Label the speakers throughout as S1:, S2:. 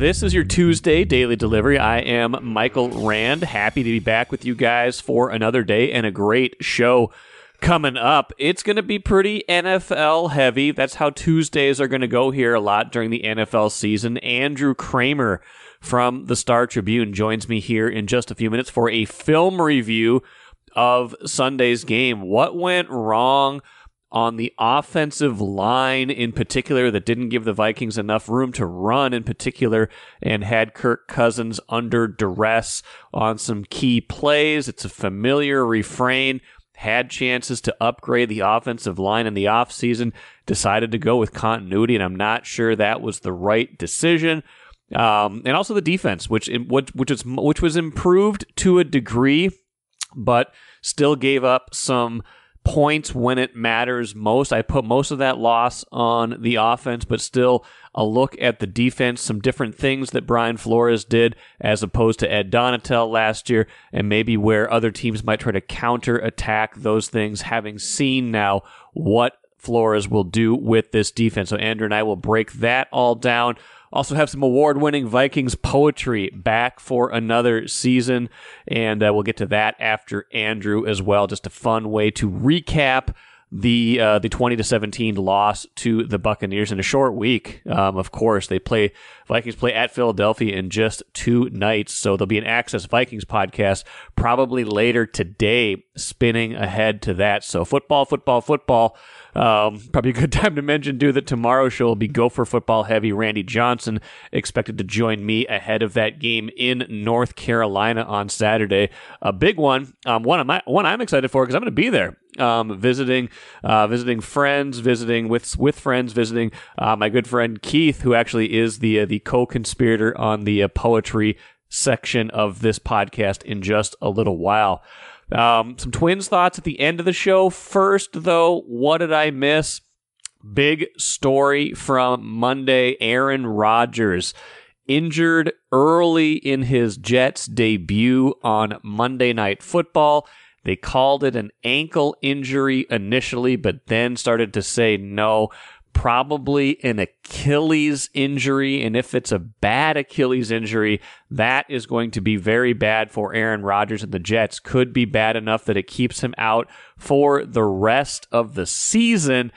S1: This is your Tuesday daily delivery. I am Michael Rand. Happy to be back with you guys for another day and a great show coming up. It's going to be pretty NFL heavy. That's how Tuesdays are going to go here a lot during the NFL season. Andrew Krammer from the Star Tribune joins me here in just a few minutes for a film review of Sunday's game. What went wrong? On the offensive line in particular that didn't give the Vikings enough room to run in particular and had Kirk Cousins under duress on some key plays. It's a familiar refrain. Had chances to upgrade the offensive line in the offseason, decided to go with continuity, and I'm not sure that was the right decision. Um, and also the defense, which which which which was improved to a degree, but still gave up some points when it matters most. I put most of that loss on the offense, but still a look at the defense, some different things that Brian Flores did as opposed to Ed Donatell last year, and maybe where other teams might try to counter attack those things, having seen now what Flores will do with this defense. So Andrew and I will break that all down. Also, have some award winning Vikings poetry back for another season. And uh, we'll get to that after Andrew as well. Just a fun way to recap the uh, the 20 to 17 loss to the Buccaneers in a short week. Um, of course, they play Vikings play at Philadelphia in just two nights, so there'll be an Access Vikings podcast probably later today, spinning ahead to that. So football, football, football. Um, probably a good time to mention, too, that tomorrow's show will be Gopher football heavy. Randy Johnson expected to join me ahead of that game in North Carolina on Saturday. A big one, um, one, I'm, one I'm excited for because I'm going to be there. Um, visiting, uh, visiting friends, visiting with with friends, visiting uh, my good friend Keith, who actually is the uh, the co-conspirator on the uh, poetry section of this podcast in just a little while. Um, some twins thoughts at the end of the show. First, though, what did I miss? Big story from Monday. Aaron Rodgers injured early in his Jets debut on Monday Night Football. They called it an ankle injury initially, but then started to say no probably an Achilles injury. And if it's a bad Achilles injury, that is going to be very bad for Aaron Rodgers and the Jets. Could be bad enough that it keeps him out for the rest of the season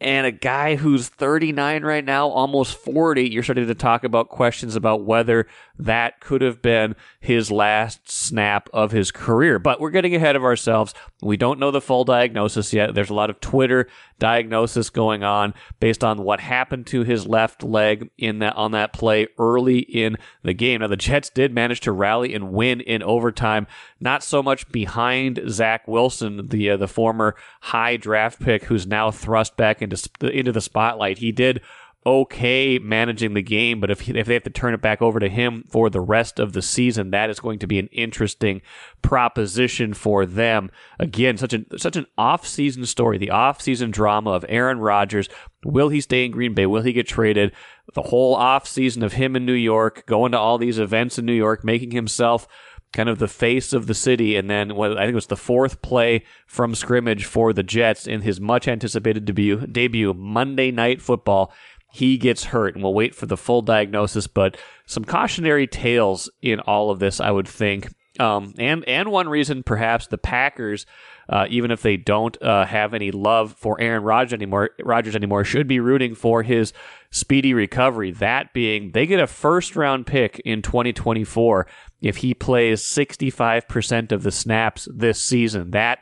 S1: and a guy who's 39 right now, almost 40, you're starting to talk about questions about whether that could have been his last snap of his career. But we're getting ahead of ourselves. We don't know the full diagnosis yet. There's a lot of Twitter diagnosis going on based on what happened to his left leg in that on that play early in the game. Now the Jets did manage to rally and win in overtime, not so much behind Zach Wilson, the uh, the former high draft pick who's now thrust back into into the spotlight. He did okay managing the game, but if if they have to turn it back over to him for the rest of the season, that is going to be an interesting proposition for them. Again, such an such an off-season story, the off-season drama of Aaron Rodgers. Will he stay in Green Bay? Will he get traded? The whole off-season of him in New York, going to all these events in New York, making himself kind of the face of the city, and then what I think it was the fourth play from scrimmage for the Jets in his much anticipated debut debut Monday Night Football he gets hurt, and we'll wait for the full diagnosis. But some cautionary tales in all of this, I would think. Um, and and one reason, perhaps, the Packers, uh, even if they don't uh, have any love for Aaron Rodgers anymore, Rodgers anymore, should be rooting for his speedy recovery. That being, they get a first round pick in 2024 if he plays 65% of the snaps this season. That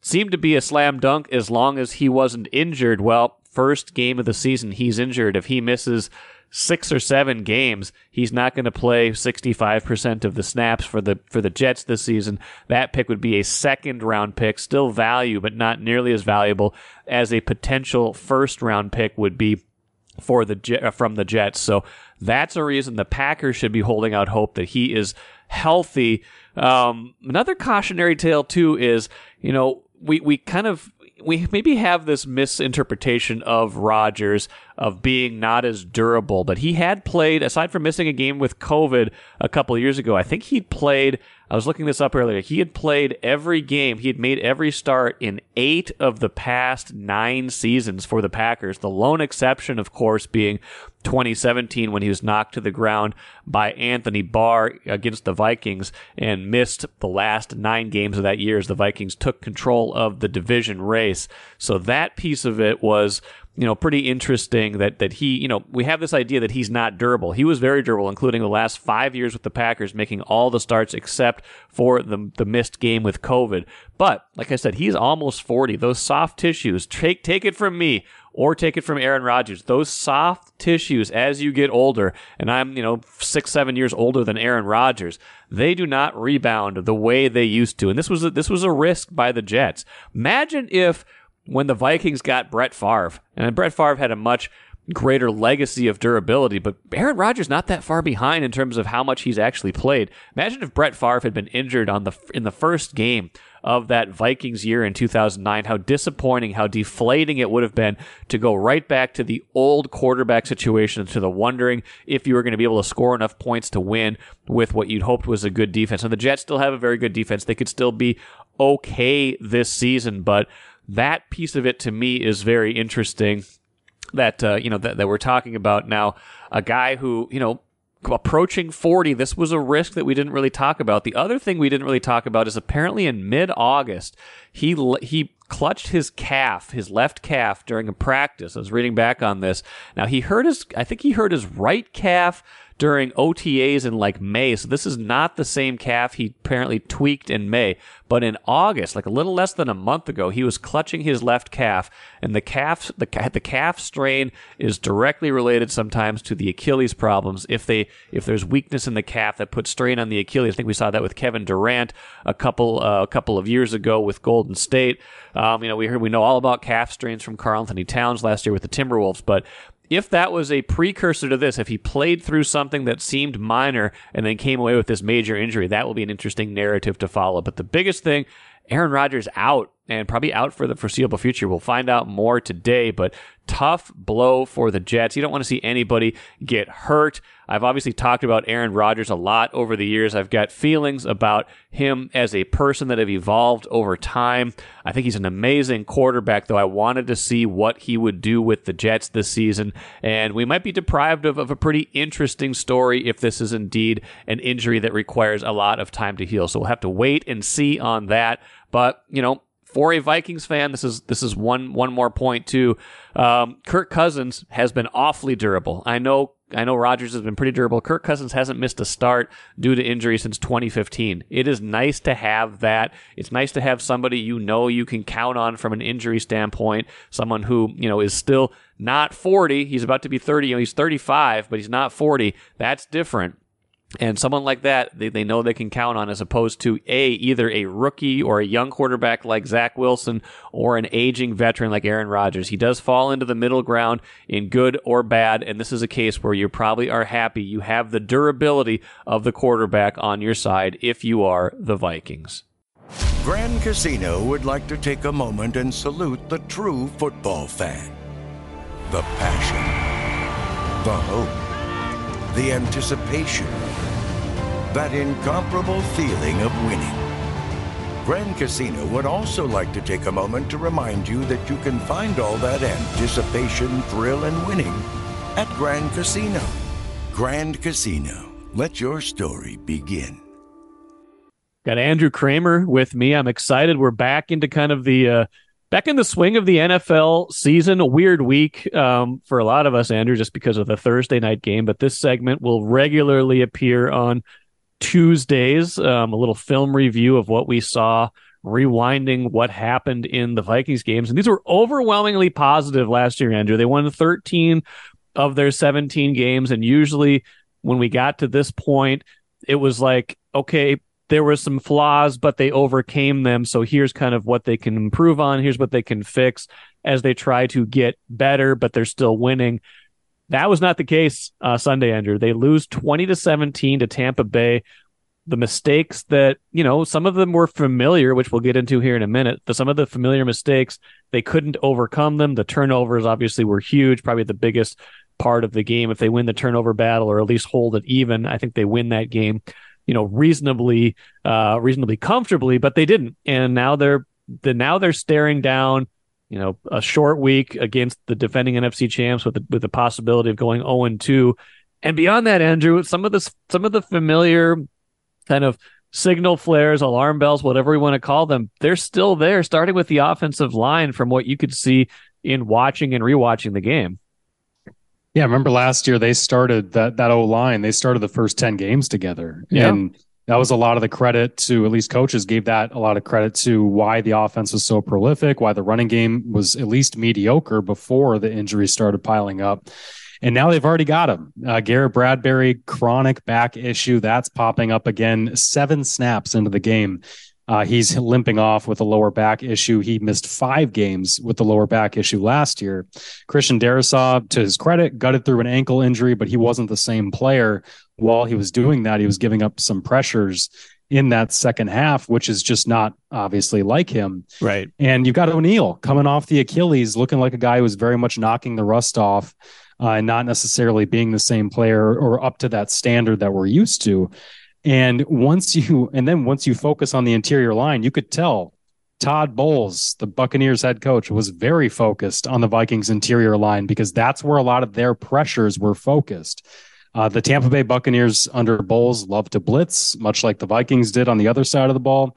S1: seemed to be a slam dunk as long as he wasn't injured. Well, first game of the season he's injured, if he misses six or seven games, he's not going to play 65% of the snaps for the for the Jets this season. That pick would be a second round pick, still value, but not nearly as valuable as a potential first round pick would be for the uh, from the Jets. So that's a reason the Packers should be holding out hope that he is healthy. Um, another cautionary tale too is, you know, we we kind of we maybe have this misinterpretation of Rodgers of being not as durable. But he had played, aside from missing a game with COVID a couple years ago, I think he'd played I was looking this up earlier. He had played every game. He had made every start in eight of the past nine seasons for the Packers. The lone exception, of course, being 2017 when he was knocked to the ground by Anthony Barr against the Vikings and missed the last nine games of that year as the Vikings took control of the division race. So that piece of it was you know, pretty interesting that that he, you know, we have this idea that he's not durable. He was very durable, including the last five years with the Packers, making all the starts except for the the missed game with COVID. But like I said, he's almost forty. Those soft tissues, take take it from me or take it from Aaron Rodgers. Those soft tissues, as you get older, and I'm you know six seven years older than Aaron Rodgers, they do not rebound the way they used to. And this was a, this was a risk by the Jets. Imagine if when the Vikings got Brett Favre, and Brett Favre had a much greater legacy of durability, but Aaron Rodgers not that far behind in terms of how much he's actually played. Imagine if Brett Favre had been injured on the in the first game of that Vikings year in 2009, how disappointing, how deflating it would have been to go right back to the old quarterback situation, to the wondering if you were going to be able to score enough points to win with what you'd hoped was a good defense. And the Jets still have a very good defense. They could still be okay this season, but that piece of it to me is very interesting. That uh, you know that, that we're talking about. Now, a guy who you know approaching 40 this was a risk that we didn't really talk about. The other thing we didn't really talk about is apparently in mid-august he he clutched his calf his left calf during a practice. I was reading back on this. Now he hurt his i think he hurt his right calf during OTAs in like May. So this is not the same calf he apparently tweaked in May. But in August, like a little less than a month ago, he was clutching his left calf, and the calf the, the calf strain is directly related sometimes to the Achilles problems. If they if there's weakness in the calf that puts strain on the Achilles, I think we saw that with Kevin Durant a couple uh, a couple of years ago with Golden State. Um, you know, we heard we know all about calf strains from Karl-Anthony Towns last year with the Timberwolves, but if that was a precursor to this, if he played through something that seemed minor and then came away with this major injury, that will be an interesting narrative to follow. But the biggest thing, Aaron Rodgers out and probably out for the foreseeable future. We'll find out more today, but tough blow for the Jets. You don't want to see anybody get hurt. I've obviously talked about Aaron Rodgers a lot over the years. I've got feelings about him as a person that have evolved over time. I think he's an amazing quarterback, though I wanted to see what he would do with the Jets this season. And we might be deprived of, of a pretty interesting story if this is indeed an injury that requires a lot of time to heal. So we'll have to wait and see on that. But, you know, for a Vikings fan, this is this is one one more point too. Um, Kirk Cousins has been awfully durable. I know I know Rodgers has been pretty durable. Kirk Cousins hasn't missed a start due to injury since 2015. It is nice to have that. It's nice to have somebody you know you can count on from an injury standpoint. Someone who you know is still not 40. He's about to be 30. You know, he's 35, but he's not 40. That's different. And someone like that, they, they know they can count on as opposed to A, either a rookie or a young quarterback like Zach Wilson or an aging veteran like Aaron Rodgers. He does fall into the middle ground in good or bad. And this is a case where you probably are happy you have the durability of the quarterback on your side if you are the Vikings.
S2: Grand Casino would like to take a moment and salute the true football fan. The passion, the hope, the anticipation that incomparable feeling of winning. Grand Casino would also like to take a moment to remind you that you can find all that anticipation, thrill, and winning at Grand Casino. Grand Casino, let your story begin.
S1: Got Andrew Krammer with me. I'm excited. We're back into kind of the uh, back in the swing of the NFL season. A weird week um, for a lot of us, Andrew, just because of the Thursday night game. But this segment will regularly appear on Tuesdays, um, a little film review of what we saw, rewinding what happened in the Vikings games. And these were overwhelmingly positive last year, Andrew. They won 13 of their 17 games. And usually when we got to this point, it was like, okay, there were some flaws, but they overcame them. So here's kind of what they can improve on. Here's what they can fix as they try to get better, but they're still winning. That was not the case uh, Sunday, Andrew. They lose 20 to 17 to Tampa Bay. the mistakes that you know some of them were familiar which we'll get into here in a minute the, some of the familiar mistakes they couldn't overcome them the turnovers obviously were huge probably the biggest part of the game if they win the turnover battle or at least hold it even i think they win that game you know reasonably uh reasonably comfortably but they didn't and now they're the now they're staring down you know a short week against the defending NFC champs with the, with the possibility of going 0 and 2 and beyond that Andrew some of the some of the familiar kind of signal flares, alarm bells, whatever we want to call them, they're still there, starting with the offensive line from what you could see in watching and rewatching the game.
S3: Yeah, remember last year they started that that O line, they started the first 10 games together. Yeah. And that was a lot of the credit to at least coaches gave that a lot of credit to why the offense was so prolific, why the running game was at least mediocre before the injuries started piling up. And now they've already got him. Uh, Garrett Bradbury, chronic back issue. That's popping up again. Seven snaps into the game. Uh, he's limping off with a lower back issue. He missed five games with the lower back issue last year. Christian Darrisaw, to his credit, gutted through an ankle injury, but he wasn't the same player. While he was doing that, he was giving up some pressures in that second half, which is just not obviously like him.
S1: Right.
S3: And you've got O'Neill coming off the Achilles, looking like a guy who was very much knocking the rust off uh, and not necessarily being the same player or up to that standard that we're used to. And once you, and then once you focus on the interior line, you could tell Todd Bowles, the Buccaneers head coach, was very focused on the Vikings interior line because that's where a lot of their pressures were focused. Uh, the Tampa Bay Buccaneers under Bowles love to blitz, much like the Vikings did on the other side of the ball.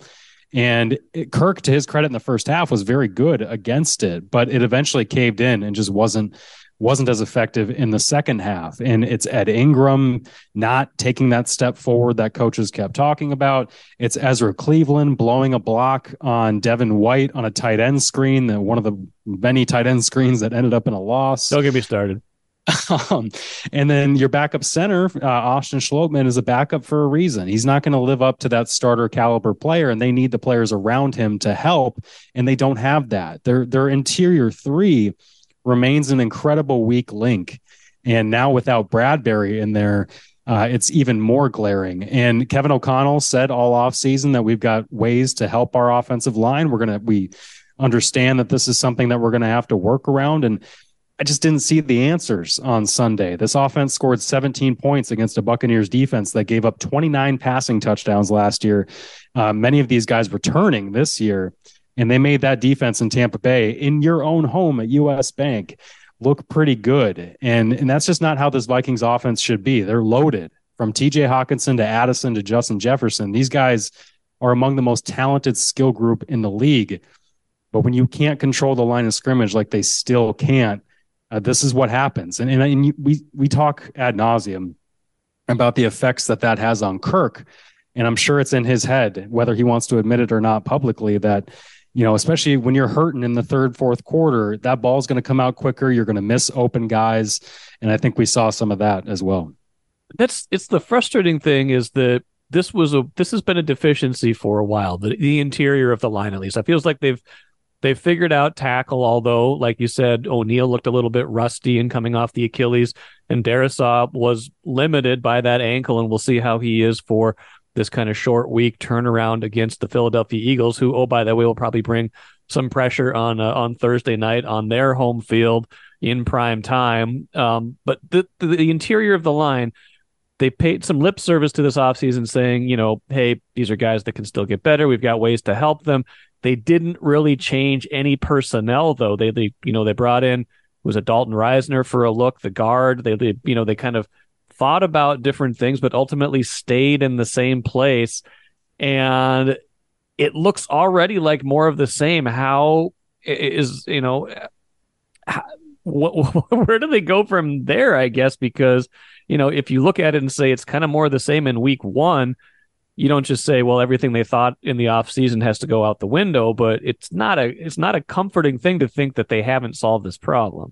S3: And it, Kirk, to his credit in the first half, was very good against it, but it eventually caved in and just wasn't wasn't as effective in the second half. And it's Ed Ingram not taking that step forward that coaches kept talking about. It's Ezra Cleveland blowing a block on Devin White on a tight end screen, that one of the many tight end screens that ended up in a loss.
S1: Don't get me started.
S3: um, and then your backup center, uh, Austin Schlottmann, is a backup for a reason. He's not going to live up to that starter caliber player, and they need the players around him to help, and they don't have that. Their their interior three remains an incredible weak link. And now without Bradbury in there, uh, it's even more glaring. And Kevin O'Connell said all offseason that we've got ways to help our offensive line. We're gonna we understand that this is something that we're gonna have to work around. And I just didn't see the answers on Sunday. This offense scored 17 points against a Buccaneers defense that gave up 29 passing touchdowns last year. Uh, many of these guys returning this year and they made that defense in Tampa Bay in your own home at US Bank look pretty good. And and that's just not how this Vikings offense should be. They're loaded from TJ Hockenson to Addison to Justin Jefferson. These guys are among the most talented skill group in the league. But when you can't control the line of scrimmage like they still can't, uh, this is what happens. And, and, and we we talk ad nauseum about the effects that that has on Kirk. And I'm sure it's in his head, whether he wants to admit it or not publicly, that you know, especially when you're hurting in the third, fourth quarter, that ball's going to come out quicker. You're going to miss open guys. And I think we saw some of that as well.
S1: That's it's the frustrating thing is that this was a this has been a deficiency for a while. The the interior of the line, at least, it feels like they've they've figured out tackle. Although, like you said, O'Neill looked a little bit rusty and coming off the Achilles, and Darrisaw was limited by that ankle, and we'll see how he is for this kind of short week turnaround against the Philadelphia Eagles, who, oh, by the way, will probably bring some pressure on uh, on Thursday night on their home field in prime time. Um, but the, the, the interior of the line, they paid some lip service to this offseason saying, you know, hey, these are guys that can still get better. We've got ways to help them. They didn't really change any personnel though. They they you know they brought in was a Dalton Risner for a look, the guard. They, they you know they kind of thought about different things, but ultimately stayed in the same place. And it looks already like more of the same. How is, you know, how, where do they go from there? I guess because, you know, if you look at it and say it's kind of more of the same in week one, you don't just say, well, everything they thought in the off season has to go out the window, but it's not a it's not a comforting thing to think that they haven't solved this problem.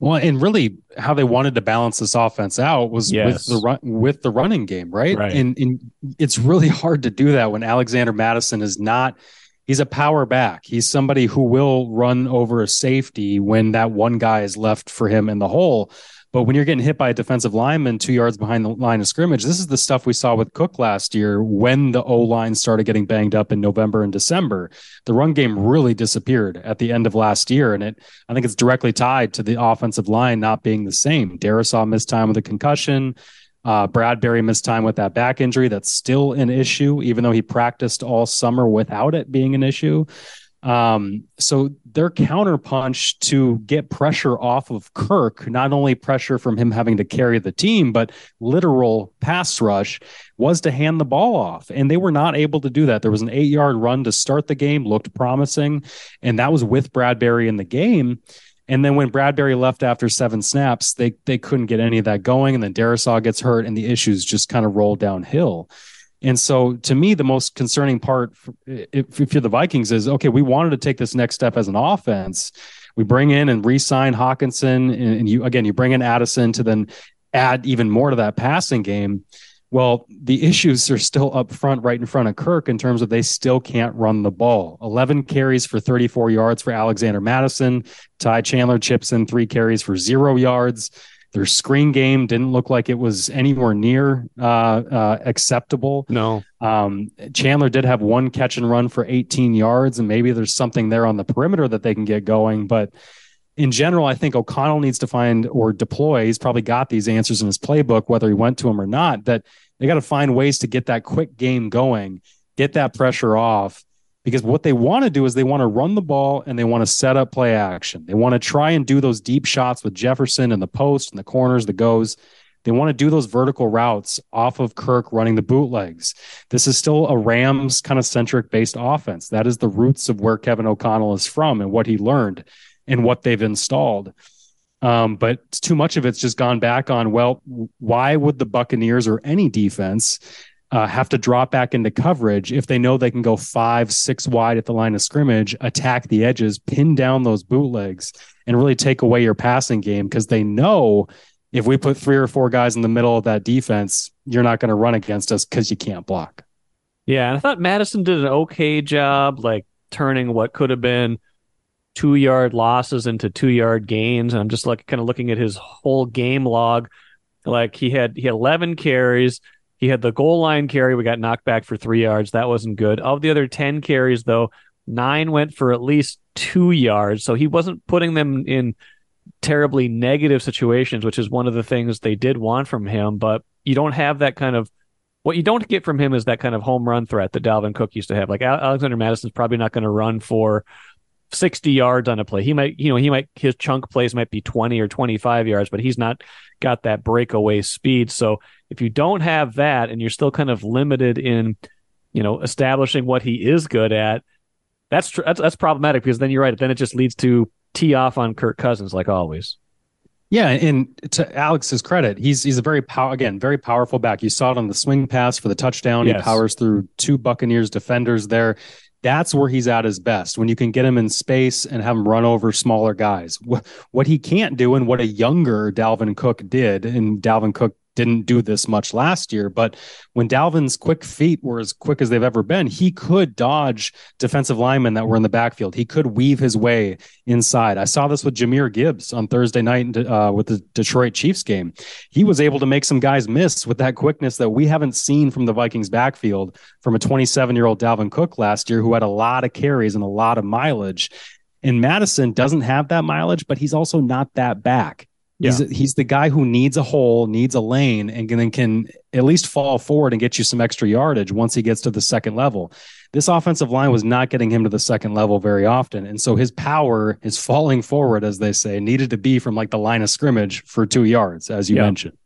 S3: Well, and really, how they wanted to balance this offense out was yes. with the run with the running game, right?
S1: right?
S3: And, and it's really hard to do that when Alexander Mattison is not. He's a power back. He's somebody who will run over a safety when that one guy is left for him in the hole. But when you're getting hit by a defensive lineman two yards behind the line of scrimmage, this is the stuff we saw with Cook last year when the O line started getting banged up in November and December. The run game really disappeared at the end of last year. And it I think it's directly tied to the offensive line not being the same. Darrisaw missed time with a concussion. Uh, Bradbury missed time with that back injury. That's still an issue, even though he practiced all summer without it being an issue. Um, so their counterpunch to get pressure off of Kirk, not only pressure from him having to carry the team, but literal pass rush, was to hand the ball off. And they were not able to do that. There was an eight yard run to start the game, looked promising, and that was with Bradbury in the game. And then when Bradbury left after seven snaps, they they couldn't get any of that going. And then Darrisaw gets hurt, and the issues just kind of roll downhill. And so, to me, the most concerning part, if, if you're the Vikings, is okay. We wanted to take this next step as an offense. We bring in and re-sign Hockenson, and, and you again, you bring in Addison to then add even more to that passing game. Well, the issues are still up front, right in front of Kirk, in terms of they still can't run the ball. 11 carries for 34 yards for Alexander Mattison. Ty Chandler chips in three carries for zero yards. Their screen game didn't look like it was anywhere near uh, uh, acceptable.
S1: No.
S3: Um, Chandler did have one catch and run for 18 yards, and maybe there's something there on the perimeter that they can get going. But in general, I think O'Connell needs to find or deploy. He's probably got these answers in his playbook, whether he went to them or not. That they got to find ways to get that quick game going, get that pressure off. Because what they want to do is they want to run the ball and they want to set up play action. They want to try and do those deep shots with Jefferson and the post and the corners, the goes. They want to do those vertical routes off of Kirk running the bootlegs. This is still a Rams kind of centric based offense. That is the roots of where Kevin O'Connell is from and what he learned and what they've installed. Um, but too much of it's just gone back on, well, why would the Buccaneers or any defense uh, have to drop back into coverage if they know they can go five, six wide at the line of scrimmage, attack the edges, pin down those bootlegs, and really take away your passing game because they know if we put three or four guys in the middle of that defense, you're not going to run against us because you can't block.
S1: Yeah, and I thought Mattison did an okay job, like turning what could have been two yard losses into two yard gains. And I'm just like kind of looking at his whole game log. Like he had he had 11 carries. He had the goal line carry. We got knocked back for three yards. That wasn't good. Of the other 10 carries, though, nine went for at least two yards. So he wasn't putting them in terribly negative situations, which is one of the things they did want from him. But you don't have that kind of what you don't get from him is that kind of home run threat that Dalvin Cook used to have. Like Alexander Mattison's probably not going to run for 60 yards on a play. He might, you know, he might, his chunk plays might be 20 or 25 yards, but he's not got that breakaway speed. So if you don't have that and you're still kind of limited in, you know, establishing what he is good at, that's, tr- that's, that's problematic because then you're right. Then it just leads to tee off on Kirk Cousins, like always.
S3: Yeah, and to Alex's credit, he's he's a very power again, very powerful back. You saw it on the swing pass for the touchdown. Yes. He powers through two Buccaneers defenders there that's where he's at his best when you can get him in space and have him run over smaller guys. What he can't do and what a younger Dalvin Cook did, and Dalvin Cook didn't do this much last year. But when Dalvin's quick feet were as quick as they've ever been, he could dodge defensive linemen that were in the backfield. He could weave his way inside. I saw this with Jahmyr Gibbs on Thursday night uh, with the Detroit Chiefs game. He was able to make some guys miss with that quickness that we haven't seen from the Vikings backfield from a 27 year old Dalvin Cook last year, who had a lot of carries and a lot of mileage. And Mattison doesn't have that mileage, but he's also not that back. Yeah. He's, he's the guy who needs a hole, needs a lane, and then can at least fall forward and get you some extra yardage once he gets to the second level. This offensive line was not getting him to the second level very often. And so his power, his falling forward, as they say, needed to be from like the line of scrimmage for two yards, as you yeah. mentioned.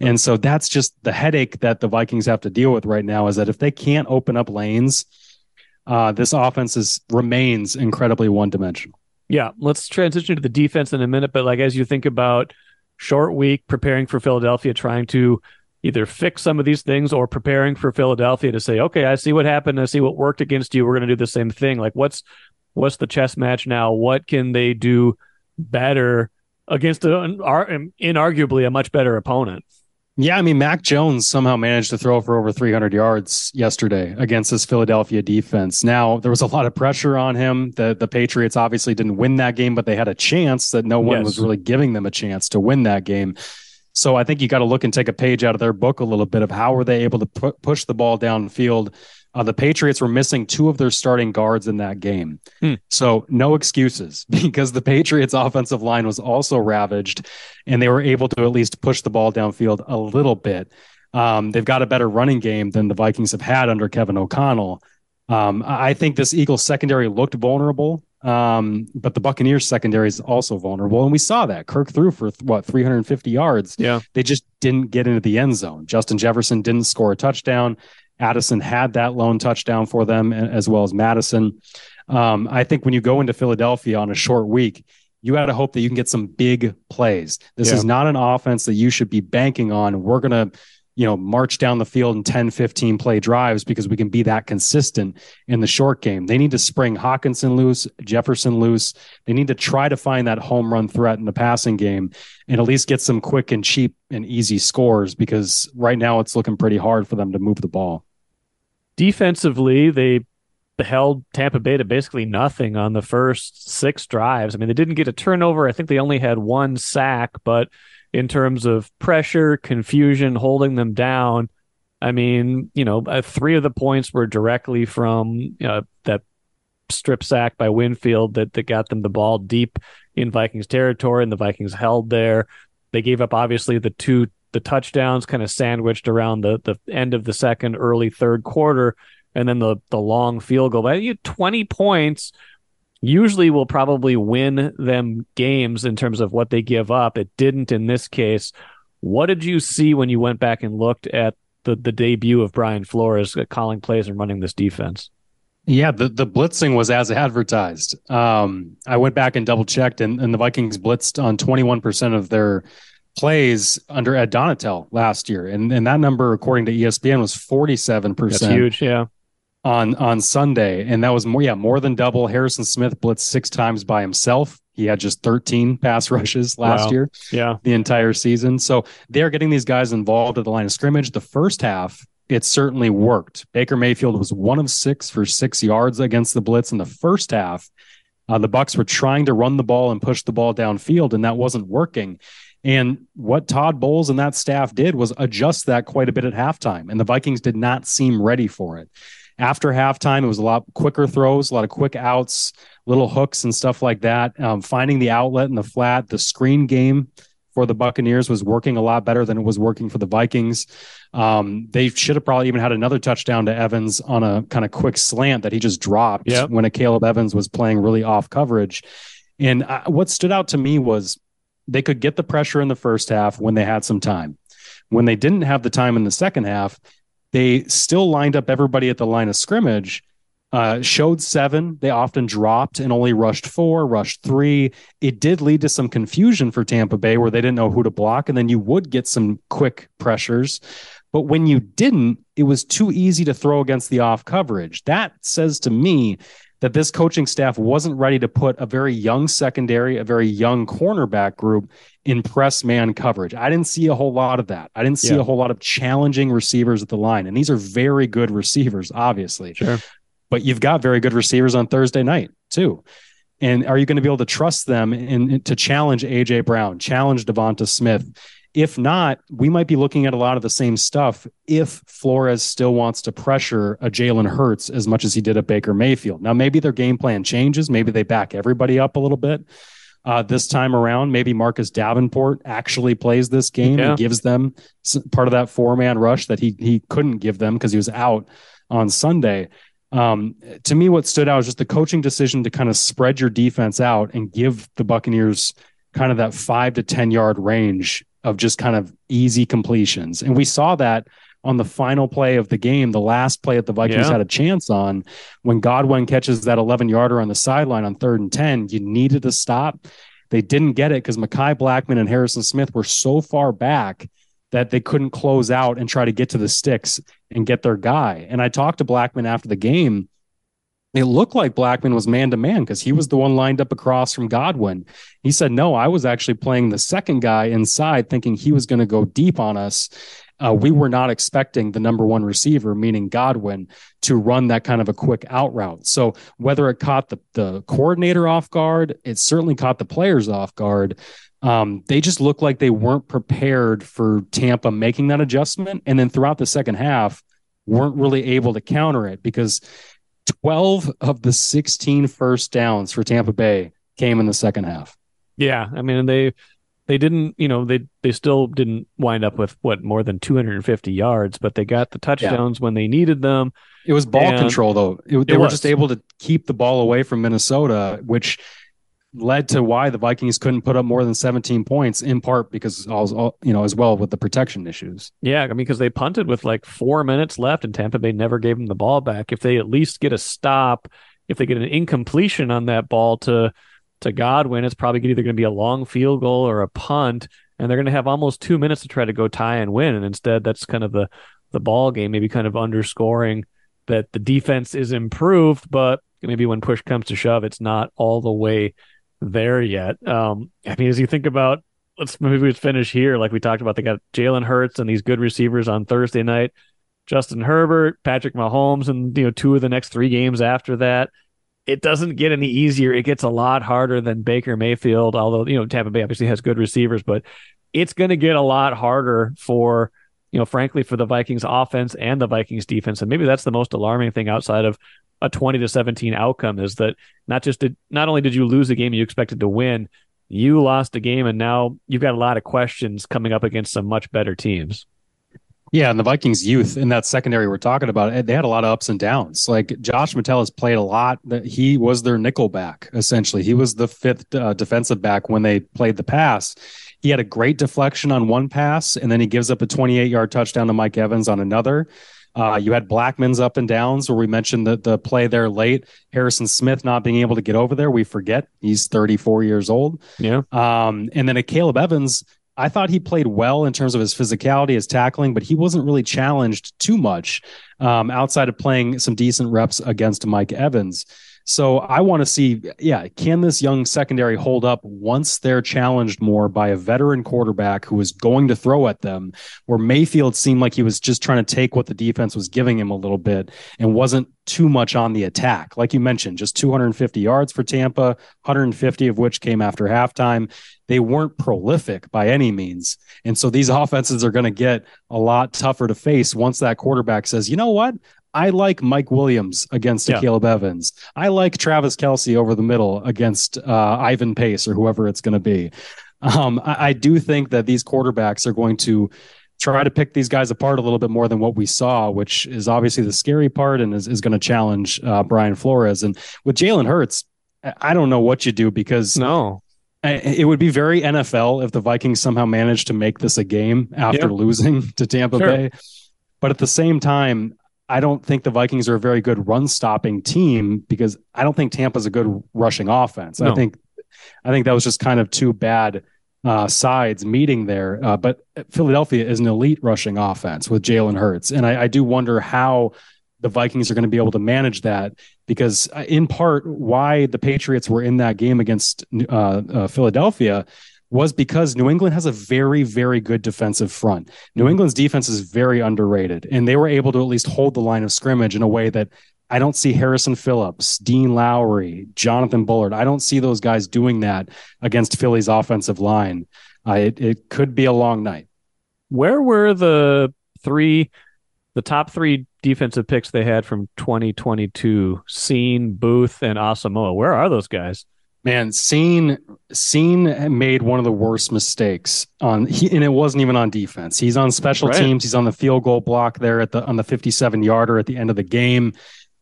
S3: And so that's just the headache that the Vikings have to deal with right now is that if they can't open up lanes, uh, this offense is, remains incredibly one dimensional.
S1: Yeah, let's transition to the defense in a minute. But like as you think about short week, preparing for Philadelphia, trying to either fix some of these things or preparing for Philadelphia to say, okay, I see what happened, I see what worked against you. We're going to do the same thing. Like what's what's the chess match now? What can they do better against a, inarguably a much better opponent?
S3: Yeah, I mean, Mac Jones somehow managed to throw for over 300 yards yesterday against this Philadelphia defense. Now, there was a lot of pressure on him. The the Patriots obviously didn't win that game, but they had a chance that no one yes. was really giving them a chance to win that game. So I think you got to look and take a page out of their book a little bit of how were they able to pu- push the ball downfield uh, the Patriots were missing two of their starting guards in that game. Hmm. So, no excuses because the Patriots' offensive line was also ravaged and they were able to at least push the ball downfield a little bit. Um, they've got a better running game than the Vikings have had under Kevin O'Connell. Um, I think this Eagles secondary looked vulnerable, um, but the Buccaneers secondary is also vulnerable. And we saw that Kirk threw for what 350 yards.
S1: Yeah.
S3: They just didn't get into the end zone. Justin Jefferson didn't score a touchdown. Addison had that lone touchdown for them, as well as Mattison. Um, I think when you go into Philadelphia on a short week, you got to hope that you can get some big plays. This yeah. is not an offense that you should be banking on. We're going to, you know, march down the field in 10, 15 play drives because we can be that consistent in the short game. They need to spring Hockenson loose, Jefferson loose. They need to try to find that home run threat in the passing game and at least get some quick and cheap and easy scores because right now it's looking pretty hard for them to move the ball.
S1: Defensively, they held Tampa Bay to basically nothing on the first six drives. I mean, they didn't get a turnover. I think they only had one sack, but in terms of pressure, confusion, holding them down, I mean, you know, uh, three of the points were directly from uh, that strip sack by Winfield that, that got them the ball deep in Vikings territory, and the Vikings held there. They gave up obviously the two the touchdowns kind of sandwiched around the the end of the second, early third quarter, and then the the long field goal. But you twenty points usually will probably win them games in terms of what they give up. It didn't in this case. What did you see when you went back and looked at the the debut of Brian Flores calling plays and running this defense?
S3: Yeah, the, the blitzing was as advertised. Um, I went back and double checked, and, and the Vikings blitzed on 21% of their plays under Ed Donatell last year, and and that number, according to ESPN, was forty seven percent.
S1: Huge, yeah.
S3: On on Sunday, and that was more, yeah, more than double. Harrison Smith blitzed six times by himself. He had just 13 pass rushes last wow. year.
S1: Yeah.
S3: The entire season. So they're getting these guys involved at the line of scrimmage. The first half, it certainly worked. Baker Mayfield was one of six for six yards against the blitz in the first half. Uh, the Bucs were trying to run the ball and push the ball downfield, and that wasn't working. And what Todd Bowles and that staff did was adjust that quite a bit at halftime. And the Vikings did not seem ready for it. After halftime, it was a lot quicker throws, a lot of quick outs, little hooks and stuff like that. Um, finding the outlet in the flat, the screen game for the Buccaneers was working a lot better than it was working for the Vikings. Um, they should have probably even had another touchdown to Evans on a kind of quick slant that he just dropped
S1: yep.
S3: when Akayleb Evans was playing really off coverage. And uh, what stood out to me was they could get the pressure in the first half when they had some time. When they didn't have the time in the second half, they still lined up everybody at the line of scrimmage. Uh, showed seven. They often dropped and only rushed four, rushed three. It did lead to some confusion for Tampa Bay where they didn't know who to block. And then you would get some quick pressures. But when you didn't, it was too easy to throw against the off coverage. That says to me that this coaching staff wasn't ready to put a very young secondary, a very young cornerback group in press man coverage. I didn't see a whole lot of that. I didn't see yeah. a whole lot of challenging receivers at the line. And these are very good receivers, obviously.
S1: Sure.
S3: But you've got very good receivers on Thursday night, too. And are you going to be able to trust them in to challenge AJ Brown, challenge Devonta Smith? If not, we might be looking at a lot of the same stuff if Flores still wants to pressure a Jalen Hurts as much as he did at Baker Mayfield. Now, maybe their game plan changes. Maybe they back everybody up a little bit uh, this time around. Maybe Marcus Davenport actually plays this game yeah. and gives them part of that four man rush that he he couldn't give them because he was out on Sunday. Um, to me, what stood out was just the coaching decision to kind of spread your defense out and give the Buccaneers kind of that five to 10 yard range of just kind of easy completions. And we saw that on the final play of the game, the last play that the Vikings yeah. had a chance on, when Godwin catches that 11 yarder on the sideline on third and 10, you needed to stop. They didn't get it because Mekhi Blackmon and Harrison Smith were so far back that they couldn't close out and try to get to the sticks and get their guy. And I talked to Blackmon after the game it looked like Blackmon was man to man because he was the one lined up across from Godwin. He said, No, I was actually playing the second guy inside, thinking he was going to go deep on us. Uh, we were not expecting the number one receiver, meaning Godwin, to run that kind of a quick out route. So whether it caught the, the coordinator off guard, it certainly caught the players off guard. Um, they just looked like they weren't prepared for Tampa making that adjustment. And then throughout the second half, weren't really able to counter it because 12 of the 16 first downs for Tampa Bay came in the second half.
S1: Yeah, I mean they they didn't, you know, they they still didn't wind up with what more than 250 yards, but they got the touchdowns yeah. when they needed them.
S3: It was ball control though. It, they it were was. just able to keep the ball away from Minnesota, which led to why the Vikings couldn't put up more than 17 points in part because all you know as well with the protection issues.
S1: Yeah, I mean because they punted with like 4 minutes left and Tampa Bay never gave them the ball back. If they at least get a stop, if they get an incompletion on that ball to to Godwin, it's probably either going to be a long field goal or a punt and they're going to have almost 2 minutes to try to go tie and win and instead that's kind of the the ball game maybe kind of underscoring that the defense is improved but maybe when push comes to shove it's not all the way there yet. Um, I mean, as you think about, let's maybe we finish here. Like we talked about, they got Jalen Hurts and these good receivers on Thursday night. Justin Herbert, Patrick Mahomes, and you know two of the next three games after that. It doesn't get any easier. It gets a lot harder than Baker Mayfield. Although you know Tampa Bay obviously has good receivers, but it's going to get a lot harder for you know, frankly, for the Vikings offense and the Vikings defense. And maybe that's the most alarming thing outside of a 20 to 17 outcome is that not just did not only did you lose a game you expected to win, you lost a game and now you've got a lot of questions coming up against some much better teams.
S3: Yeah, and the Vikings youth in that secondary we're talking about, they had a lot of ups and downs. Like Josh Metellus played a lot. That he was their nickel back essentially. He was the fifth uh, defensive back when they played the pass. He had a great deflection on one pass, and then he gives up a 28 yard touchdown to Mike Evans on another. Uh, you had Blackmon's up and downs where we mentioned the, the play there late. Harrison Smith not being able to get over there. We forget he's 34 years old.
S1: Yeah.
S3: Um, and then Akayleb Evans, I thought he played well in terms of his physicality, his tackling, but he wasn't really challenged too much um, outside of playing some decent reps against Mike Evans. So I want to see, yeah, can this young secondary hold up once they're challenged more by a veteran quarterback who is going to throw at them? Where Mayfield seemed like he was just trying to take what the defense was giving him a little bit and wasn't too much on the attack. Like you mentioned, just 250 yards for Tampa, 150 of which came after halftime. They weren't prolific by any means. And so these offenses are going to get a lot tougher to face once that quarterback says, you know what? I like Mike Williams against yeah. Caleb Evans. I like Travis Kelce over the middle against uh, Ivan Pace or whoever it's going to be. Um, I, I, do think that these quarterbacks are going to try to pick these guys apart a little bit more than what we saw, which is obviously the scary part and is, is going to challenge uh, Brian Flores. And with Jalen Hurts, I don't know what you do because
S1: no,
S3: it would be very NFL if the Vikings somehow managed to make this a game after yep. losing to Tampa sure. Bay. But at the same time, I don't think the Vikings are a very good run stopping team because I don't think Tampa's a good rushing offense. No. I think I think that was just kind of two bad uh, sides meeting there. Uh, but Philadelphia is an elite rushing offense with Jalen Hurts, and I, I do wonder how the Vikings are going to be able to manage that because, uh, in part, why the Patriots were in that game against uh, uh, Philadelphia was because New England has a very, very good defensive front. New mm-hmm. England's defense is very underrated, and they were able to at least hold the line of scrimmage in a way that I don't see Harrison Phillips, Dean Lowry, Jonathan Bullard. I don't see those guys doing that against Philly's offensive line. Uh, it, it could be a long night.
S1: Where were the three, the top three defensive picks they had from 2022? Cine, Booth, and Asamoah. Where are those guys?
S3: Man, Cine Cine made one of the worst mistakes on he, and it wasn't even on defense. He's on special right. teams. He's on the field goal block there at the on the 57 yarder at the end of the game.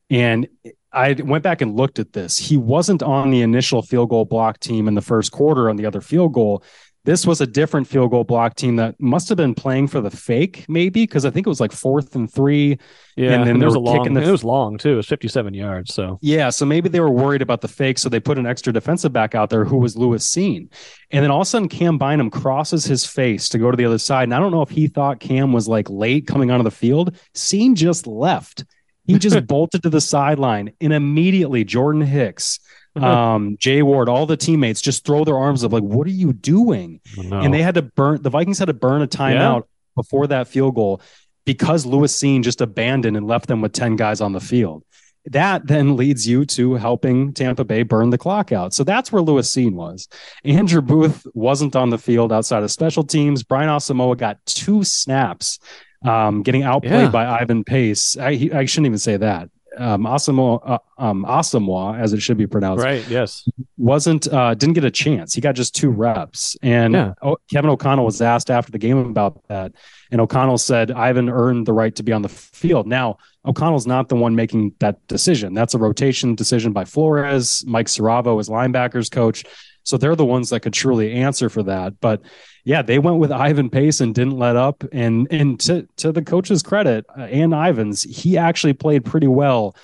S3: And I went back and looked at this. He wasn't on the initial field goal block team in the first quarter on the other field goal. This was a different field goal block team that must have been playing for the fake, maybe because I think it was like fourth and three.
S1: Yeah, and then and there was a long. The, it was long too. It was fifty-seven yards. So
S3: yeah, so maybe they were worried about the fake, so they put an extra defensive back out there who was Lewis Cine, and then all of a sudden Cam Bynum crosses his face to go to the other side, and I don't know if he thought Cam was like late coming onto the field. Cine just left He just bolted to the sideline and immediately Jordan Hicks, um, Jay Ward, all the teammates just throw their arms up like, "What are you doing?"
S1: Oh, no.
S3: And they had to burn. The Vikings had to burn a timeout before that field goal because Lewis Cine just abandoned and left them with ten guys on the field. That then leads you to helping Tampa Bay burn the clock out. So that's where Lewis Cine was. Andrew Booth wasn't on the field outside of special teams. Brian Asamoah got two snaps, um, getting outplayed
S1: Yeah.
S3: by Ivan Pace. I, he- I shouldn't even say that. Um, Asamoah, uh, um, Asamoah, as it should be pronounced,
S1: right. Yes.
S3: wasn't uh didn't get a chance. He got just two reps. And
S1: Yeah.
S3: oh, Kevin O'Connell was asked after the game about that. And O'Connell said, Ivan earned the right to be on the field. Now, O'Connell's not the one making that decision. That's a rotation decision by Flores, Mike Siravo is linebackers coach. So they're the ones that could truly answer for that. But yeah, they went with Ivan Pace and didn't let up. And and to to the coach's credit, uh, and Ivan's, he actually played pretty well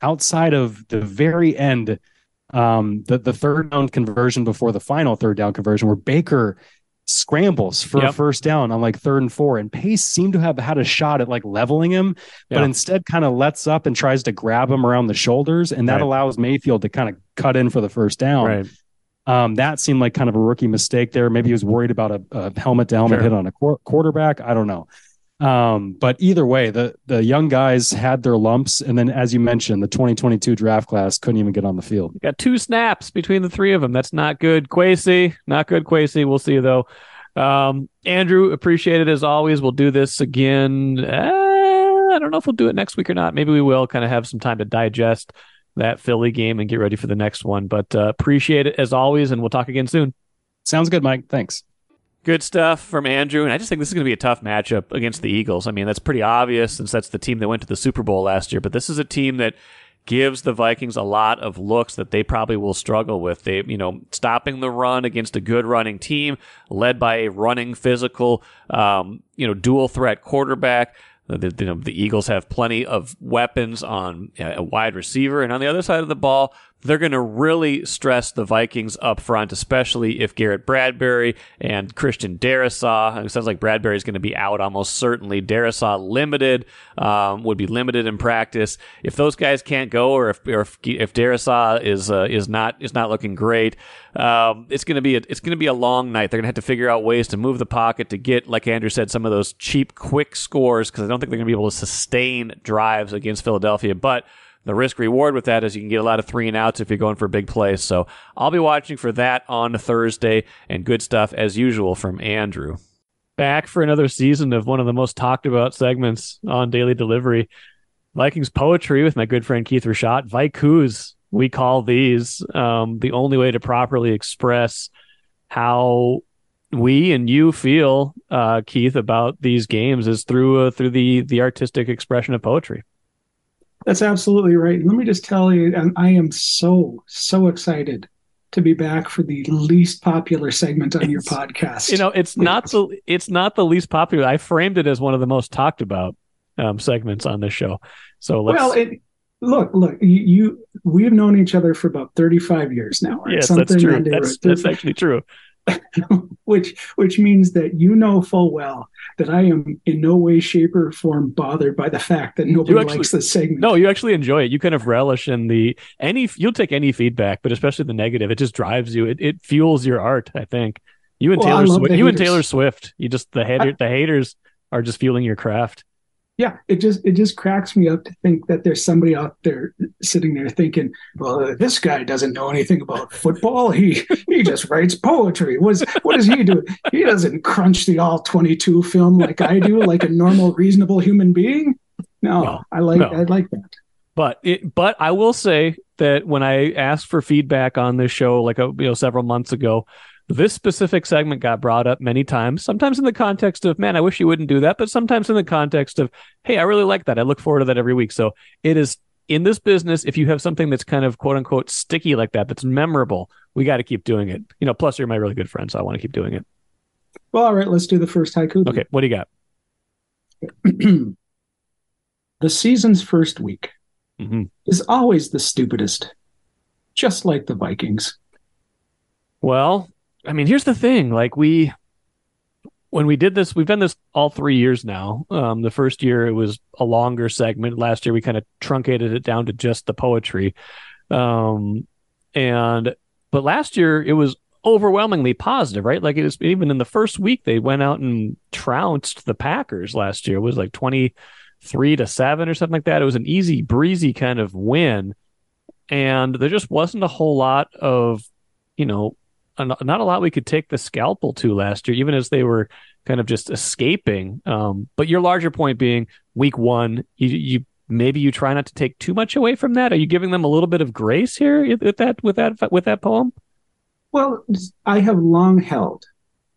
S3: outside of the very end um, the the third down conversion before the final third down conversion, where Baker scrambles for a first down on like third and four, and Pace seemed to have had a shot at like leveling him, but instead kind of lets up and tries to grab him around the shoulders, and that
S1: Right.
S3: allows Mayfield to kind of cut in for the first down.
S1: Right.
S3: Um, that seemed like kind of a rookie mistake there. Maybe he was worried about a, a helmet to helmet
S1: Sure.
S3: hit on a quar- quarterback. I don't know. Um, but either way, the the young guys had their lumps, and then as you mentioned, the 2022 draft class couldn't even get on the field.
S1: Got two snaps between the three of them. That's not good. Kwesi, not good. Kwesi. We'll see though. Um, Andrew, appreciate it as always. We'll do this again. Uh, I don't know if we'll do it next week or not. Maybe we will. Kind of have some time to digest that Philly game and get ready for the next one. But uh, appreciate it as always, and we'll talk again soon.
S3: Sounds good, Mike. Thanks.
S1: Good stuff from Andrew. And I just think this is going to be a tough matchup against the Eagles. I mean, that's pretty obvious since that's the team that went to the Super Bowl last year. But this is a team that gives the Vikings a lot of looks that they probably will struggle with. They, you know, stopping the run against a good running team led by a running physical, um, you know, dual threat quarterback. The, you know, the Eagles have plenty of weapons on a wide receiver, and on the other side of the ball, they're going to really stress the Vikings up front, especially if Garrett Bradbury and Christian Darrisaw. It sounds like Bradbury is going to be out almost certainly. Darrisaw limited um, would be limited in practice. If those guys can't go, or if or if, if Darrisaw is uh, is not is not looking great, um, it's going to be a, it's going to be a long night. They're going to have to figure out ways to move the pocket to get, like Andrew said, some of those cheap, quick scores because I don't think they're going to be able to sustain drives against Philadelphia, but. The risk reward with that is you can get a lot of three and outs if you're going for a big play. So I'll be watching for that on Thursday and good stuff as usual from Andrew. Back for another season of one of the most talked about segments on Daily Delivery Vikings poetry with my good friend Keith Rashad. Vaikus, we call these. Um, the only way to properly express how we and you feel, uh, Keith, about these games is through uh, through the the artistic expression of poetry.
S4: That's absolutely right. Let me just tell you, and I am so, so excited to be back for the least popular segment on your podcast.
S1: You know, it's not the it's not the least popular. I framed it as one of the most talked about um, segments on this show. So let's.
S4: well, it, look, look, you, you, we've known each other for about 35 years now, right?
S1: yes, that's true. That's that's actually true.
S4: which which means that you know full well that I am in no way, shape, or form bothered by the fact that nobody
S1: actually-
S4: likes this segment.
S1: No, you actually enjoy it. You kind of relish in the any. You'll take any feedback, but especially the negative. It just drives you. It, it fuels your art. I think you and
S4: Well,
S1: Taylor. Swift, you and. Taylor Swift. You just the hater, the haters are just fueling your craft.
S4: Yeah it just it just cracks me up to think that there's somebody out there sitting there thinking well uh, this guy doesn't know anything about football. He he just writes poetry. What, is, what does he do? He doesn't crunch the all 22 film like i do like a normal reasonable human being? No,
S1: No,
S4: i like
S1: no.
S4: i like that.
S1: But it, but I will say that when I asked for feedback on this show, like a, you know several months ago, this specific segment got brought up many times. Sometimes in the context of, man, I wish you wouldn't do that, but sometimes in the context of, hey, I really like that. I look forward to that every week. So it is in this business. If you have something that's kind of quote unquote sticky like that, that's memorable, we got to keep doing it. You know, plus you're my really good friend, so I want to keep doing it.
S4: well all right let's do the first haiku then.
S1: Okay, what do you got?
S4: the season's first week
S1: hmm
S4: is always the stupidest just like the vikings
S1: Well, I mean, here's the thing. Like we when we did this, we've done this all three years now. Um, the first year it was a longer segment. Last year we kind of truncated it down to just the poetry. Um, and but last year it was overwhelmingly positive, right? Like even in the first week they went out and trounced the Packers last year. It was like twenty three to seven or something like that. It was an easy breezy kind of win, and there just wasn't a whole lot of you know not a lot we could take the scalpel to last year, even as they were kind of just escaping. Um, but your larger point being week one, you, you maybe you try not to take too much away from that. Are you giving them a little bit of grace here with that with that with that poem?
S4: Well, I have long held,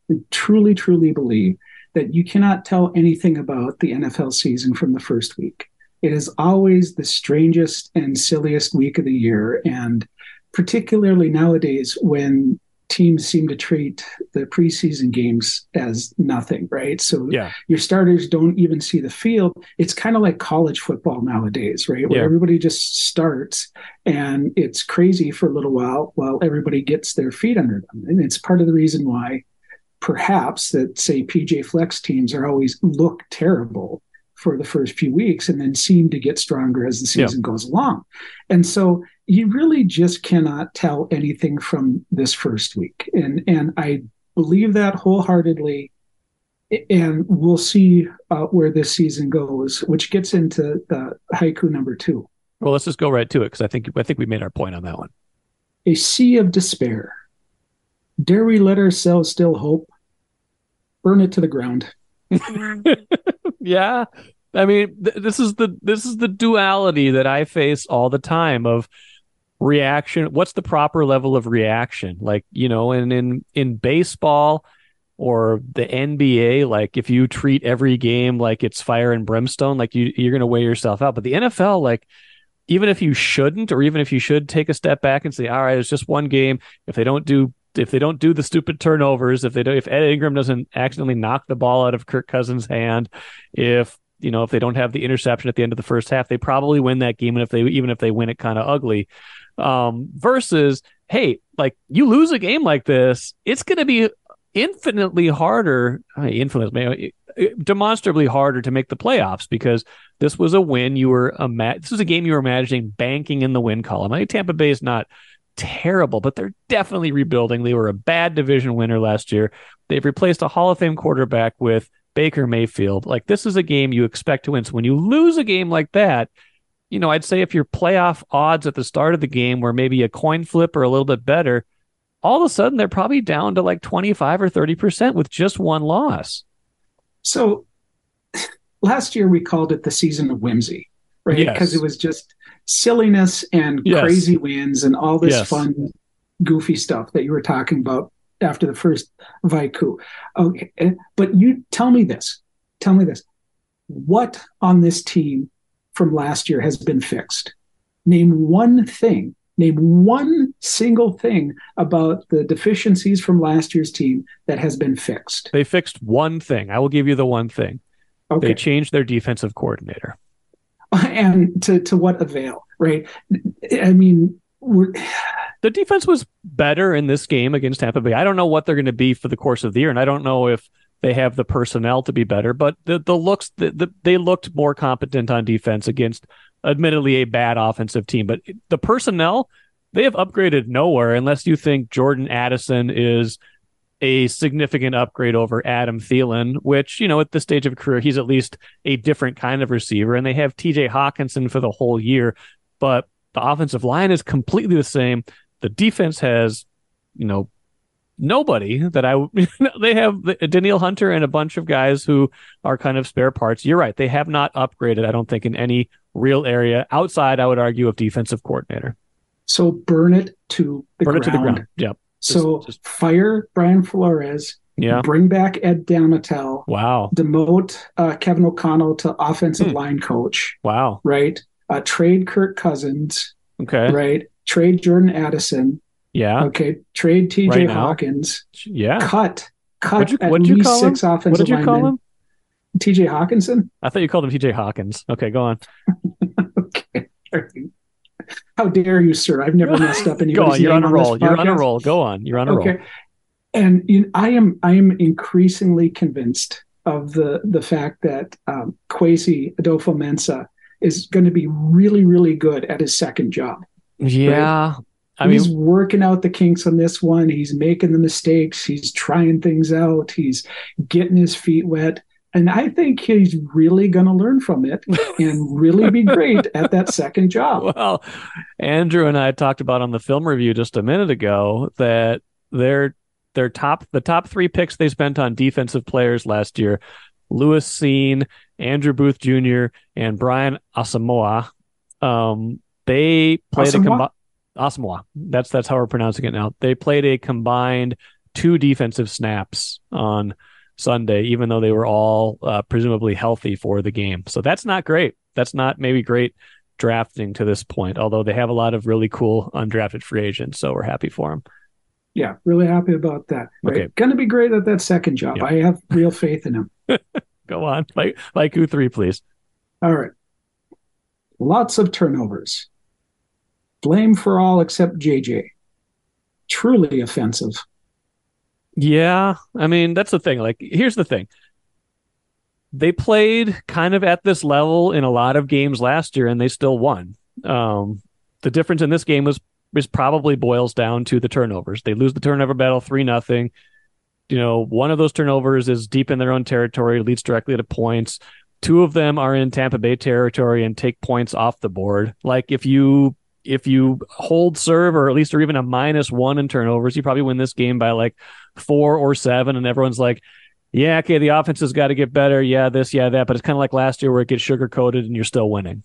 S4: and truly, truly believe that you cannot tell anything about the NFL season from the first week. It is always the strangest and silliest week of the year, and particularly nowadays when teams seem to treat the preseason games as nothing, right? So
S1: yeah.
S4: your starters don't even see the field. It's kind of like college football nowadays, right? Where
S1: Yeah.
S4: everybody just starts and it's crazy for a little while while everybody gets their feet under them. And it's part of the reason why perhaps that say PJ Fleck's teams are always look terrible for the first few weeks and then seem to get stronger as the
S1: Yeah.
S4: season goes along. And so you really just cannot tell anything from this first week. And and I believe that wholeheartedly. And we'll see uh, where this season goes, which gets into uh, haiku number two.
S1: Well, let's just go right to it because I think I think we made our point on that one.
S4: A sea of despair. Dare we let ourselves still hope? Burn it to the ground.
S1: yeah i mean th- this is the this is the duality that i face all the time of reaction what's the proper level of reaction? Like you know and in in baseball or the nba like if you treat every game like it's fire and brimstone like you you're going to weigh yourself out. But the nfl like even if you shouldn't or even if you should take a step back and say all right it's just one game. If they don't do if they don't do the stupid turnovers, if they don't, if Ed Ingram doesn't accidentally knock the ball out of Kirk Cousins' hand, if you know if they don't have the interception at the end of the first half, they probably win that game. And if they even if they win it kind of ugly, um, versus hey, like you lose a game like this, it's going to be infinitely harder, I mean, infinitely demonstrably harder to make the playoffs because this was a win you were ima- this was a game you were imagining banking in the win column. I think Tampa Bay is not terrible, but they're definitely rebuilding. They were a bad division winner last year. They've replaced a Hall of Fame quarterback with Baker Mayfield. Like this is a game you expect to win. So when you lose a game like that, you know, I'd say if your playoff odds at the start of the game were maybe a coin flip or a little bit better, all of a sudden they're probably down to like 25 or 30% with just one loss.
S4: So last year we called it the season of whimsy, right?
S1: Yes.
S4: Because it was just silliness and
S1: Yes.
S4: crazy wins and all this
S1: Yes.
S4: fun, goofy stuff that you were talking about after the first Vaiku. Okay, eh, but you tell me this. Tell me this. What on this team from last year has been fixed? Name one thing. Name one single thing about the deficiencies from last year's team that has been fixed.
S1: They fixed one thing. I will give you the one thing.
S4: Okay.
S1: They changed their defensive coordinator.
S4: and to to what avail right i mean we're
S1: the defense was better in this game against Tampa Bay. I don't know what they're going to be for the course of the year, and I don't know if they have the personnel to be better. But the the looks the, the, they looked more competent on defense against, admittedly, a bad offensive team. But the personnel they have upgraded nowhere unless you think Jordan Addison is a significant upgrade over Adam Thielen, which you know at this stage of career he's at least a different kind of receiver. And they have T.J. Hockenson for the whole year, but the offensive line is completely the same. The defense has, you know, nobody that I. they have Danielle Hunter and a bunch of guys who are kind of spare parts. You're right; they have not upgraded. I don't think in any real area outside. I would argue of defensive coordinator.
S4: so burn it to the
S1: Burn it
S4: ground.
S1: to the ground. Yep.
S4: so
S1: Just- just-
S4: fire brian flores
S1: Yeah.
S4: bring back ed Donatell,
S1: Wow.
S4: demote uh, kevin o'connell to offensive
S1: Hmm.
S4: line coach
S1: Wow.
S4: right uh, trade kirk cousins
S1: Okay.
S4: right trade jordan addison
S1: Yeah.
S4: okay trade tj
S1: Right
S4: hawkins
S1: Yeah.
S4: cut cut
S1: What'd you-
S4: at
S1: what'd you
S4: least
S1: call him?
S4: six offensive
S1: What did you call him?
S4: tj Hockenson
S1: I thought you called him TJ Hawkins. Okay, go on.
S4: okay how dare you sir i've never messed up anybody's
S1: Go on. You're on a roll.
S4: this
S1: You're on a roll. Go on. You're on a roll.
S4: Okay. and you I am I am increasingly convinced of the the fact that um, Kwesi Adofo-Mensah is going to be really really good at his second job.
S1: Yeah. Right?
S4: I he's mean, working out the kinks on this one. He's making the mistakes. He's trying things out. He's getting his feet wet. And I think he's really going to learn from it and really be great at that second job.
S1: Well, Andrew and I talked about on the film review just a minute ago that their their top the top three picks they spent on defensive players last year, Lewis Cine, Andrew Booth Jr., and Brian Asamoah. Um, they played Asamoah? a combined Asamoah. That's that's how we're pronouncing it now. They played a combined two defensive snaps on Sunday, even though they were all uh, presumably healthy for the game. So that's not great. That's not maybe great drafting to this point, although they have a lot of really cool undrafted free agents. So we're happy for them.
S4: Yeah, really happy about that. Right? Okay. Going to be great at that second job. Yep. I have real faith in him.
S1: Go on. Like, like Q3, please.
S4: All right. Lots of turnovers. Blame for all except JJ. Truly offensive.
S1: Yeah, I mean that's the thing. Like, here's the thing: they played kind of at this level in a lot of games last year, and they still won. Um, the difference in this game was is probably boils down to the turnovers. They lose the turnover battle three nothing. You know, one of those turnovers is deep in their own territory, leads directly to points. Two of them are in Tampa Bay territory and take points off the board. Like if you if you hold serve or at least or even a minus one in turnovers, you probably win this game by like four or seven. And everyone's like, yeah, okay, the offense has got to get better. Yeah, this, yeah, that. But it's kind of like last year where it gets sugar coated and you're still winning.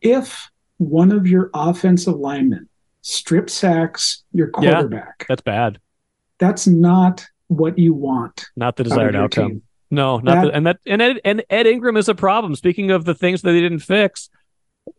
S4: If one of your offensive linemen strip sacks your quarterback,
S1: yeah, that's bad.
S4: That's not what you want.
S1: Not the desired outcome. Team. No, not that, the, and that and Ed, and Ed Ingram is a problem. Speaking of the things that they didn't fix,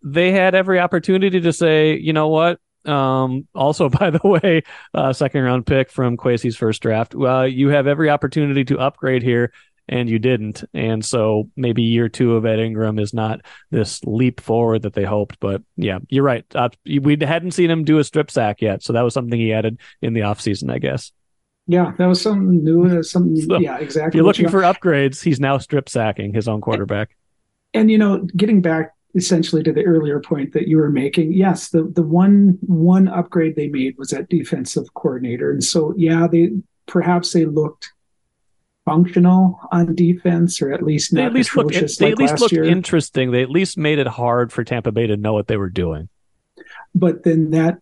S1: they had every opportunity to say, you know what? Um, also, by the way, uh, second round pick from Kwesi's first draft. Uh, you have every opportunity to upgrade here, and you didn't. And so maybe year two of Ed Ingram is not this leap forward that they hoped. But yeah, you're right. Uh, we hadn't seen him do a strip sack yet, so that was something he added in the offseason, I guess.
S4: Yeah, that was something new. Something, so yeah, exactly.
S1: If you're looking you for upgrades, he's now strip sacking his own quarterback.
S4: And, and you know, getting back essentially to the earlier point that you were making yes the the one one upgrade they made was that defensive coordinator. And so yeah they perhaps they looked functional on defense or at least not
S1: they at least looked, they like at least looked year. interesting. They at least made it hard for tampa bay to know what they were doing.
S4: But then that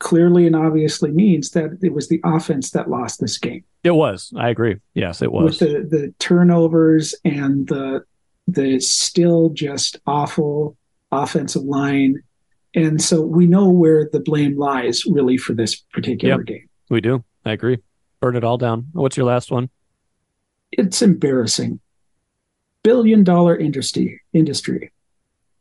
S4: clearly and obviously means that it was the offense that lost this game.
S1: It was. I agree. Yes it was.
S4: with the the turnovers and the the still just awful offensive line. And so we know where the blame lies really for this particular yep, game.
S1: We do. I agree. Burn it all down. What's your last one?
S4: It's embarrassing. Billion dollar industry industry.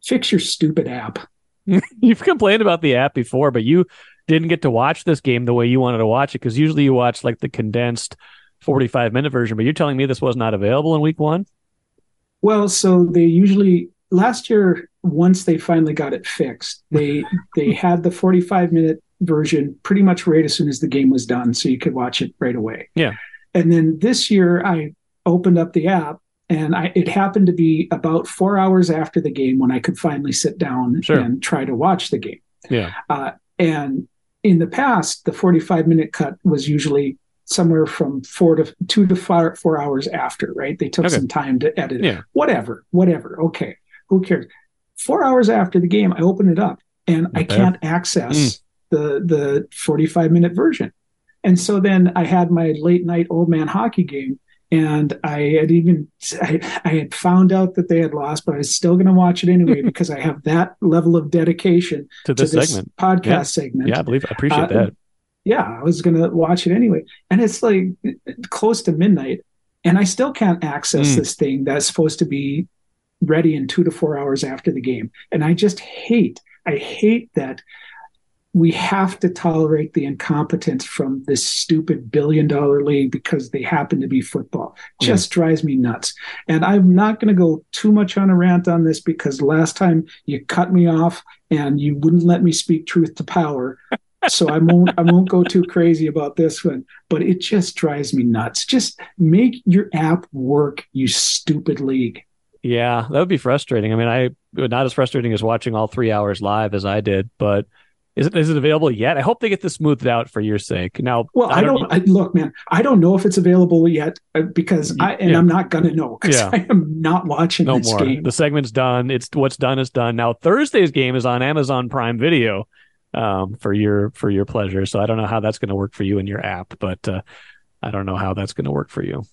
S4: Fix your stupid app.
S1: You've complained about the app before, but you didn't get to watch this game the way you wanted to watch it because usually you watch like the condensed 45 minute version, but you're telling me this was not available in week one?
S4: Well, so they usually last year once they finally got it fixed, they they had the 45 minute version pretty much right as soon as the game was done so you could watch it right away.
S1: Yeah.
S4: And then this year I opened up the app and I, it happened to be about four hours after the game when I could finally sit down sure. and try to watch the game.
S1: Yeah.
S4: Uh, and in the past, the 45 minute cut was usually somewhere from four to two to five, four hours after, right? They took okay. some time to edit yeah. Whatever, whatever. Okay. Who cares? Four hours after the game, I open it up and okay. I can't access mm. the the 45 minute version. And so then I had my late night old man hockey game and I had even I, I had found out that they had lost, but I was still going to watch it anyway because I have that level of dedication
S1: to this, to this segment,
S4: podcast
S1: yeah.
S4: segment.
S1: Yeah, I believe I appreciate uh, that
S4: yeah, I was going to watch it anyway. And it's like close to midnight, and I still can't access mm. this thing that's supposed to be ready in two to four hours after the game. And I just hate, I hate that we have to tolerate the incompetence from this stupid billion dollar league because they happen to be football. Just drives me nuts. And I'm not going to go too much on a rant on this because last time you cut me off and you wouldn't let me speak truth to power. So I won't I won't go too crazy about this one. But it just drives me nuts. Just make your app work, you stupid league.
S1: Yeah, that would be frustrating. I mean, I not as frustrating as watching all three hours live as I did, but is it is it available yet? I hope they get this smoothed out for your sake. Now,
S4: well, I don't, I don't I, look, man. I don't know if it's available yet uh, because I and yeah. I'm not gonna know because yeah. I am not watching no more. Game.
S1: The segment's done. It's what's done is done. Now Thursday's game is on Amazon Prime Video um, for your for your pleasure. So I don't know how that's going to work for you in your app, but uh, I don't know how that's going to work for you.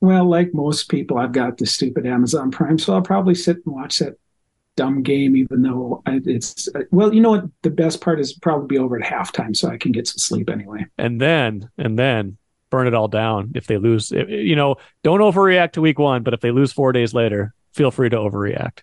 S4: Well, like most people, I've got the stupid Amazon Prime, so I'll probably sit and watch that dumb game, even though it's well, you know what? The best part is probably be over at halftime, so I can get some sleep anyway.
S1: And then, and then burn it all down if they lose. You know, don't overreact to week one, but if they lose four days later, feel free to overreact.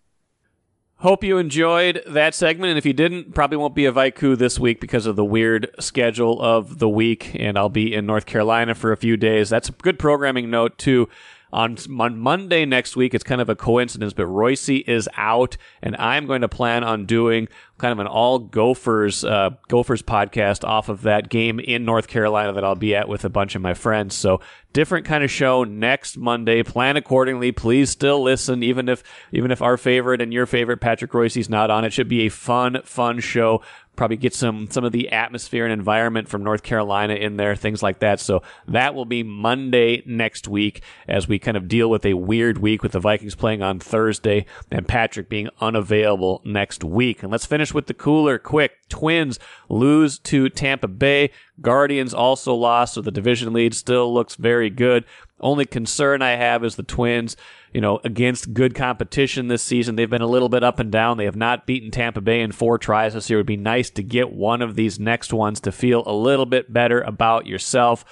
S1: Hope you enjoyed that segment. And if you didn't, probably won't be a Vaiku this week because of the weird schedule of the week. And I'll be in North Carolina for a few days. That's a good programming note, too. On, on Monday next week, it's kind of a coincidence, but Reusse is out, and I'm going to plan on doing kind of an all Gophers uh, Gophers podcast off of that game in North Carolina that I'll be at with a bunch of my friends. So different kind of show next Monday. Plan accordingly. Please still listen, even if even if our favorite and your favorite Patrick Reusse is not on. It should be a fun, fun show probably get some some of the atmosphere and environment from North Carolina in there, things like that. So that will be Monday next week as we kind of deal with a weird week with the Vikings playing on Thursday and Patrick being unavailable next week. And let's finish with the cooler quick. Twins lose to Tampa Bay. Guardians also lost, so the division lead still looks very good. Only concern I have is the Twins you know, against good competition this season. They've been a little bit up and down. They have not beaten Tampa Bay in four tries this year. It would be nice to get one of these next ones to feel a little bit better about yourself.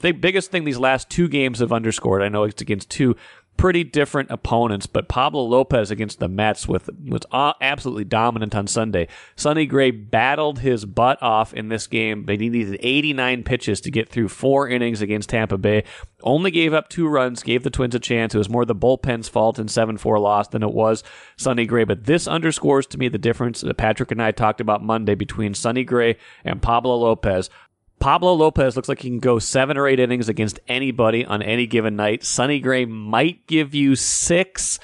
S1: The biggest thing these last two games have underscored, I know it's against two pretty different opponents, but Pablo Lopez against the Mets with was absolutely dominant on Sunday. Sonny Gray battled his butt off in this game, he needed 89 pitches to get through four innings against Tampa Bay. Only gave up two runs, gave the Twins a chance. It was more the bullpen's fault in 7-4 loss than it was Sonny Gray. But this underscores to me the difference that Patrick and I talked about Monday between Sonny Gray and Pablo Lopez. Pablo Lopez looks like he can go seven or eight innings against anybody on any given night. Sonny Gray might give you six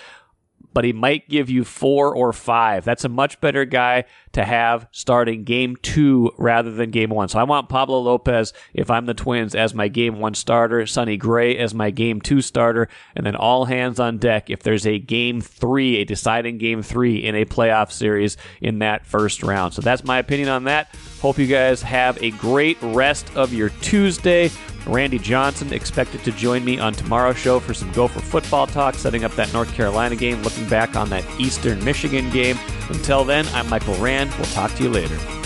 S1: but he might give you four or five. That's a much better guy to have starting game two rather than game one. So I want Pablo Lopez, if I'm the Twins, as my game one starter, Sonny Gray as my game two starter, and then all hands on deck if there's a game three, a deciding game three in a playoff series in that first round. So that's my opinion on that. Hope you guys have a great rest of your Tuesday. Randy Johnson expected to join me on tomorrow's show for some Gopher football talk, setting up that North Carolina game, looking back on that Eastern Michigan game. Until then, I'm Michael Rand. We'll talk to you later.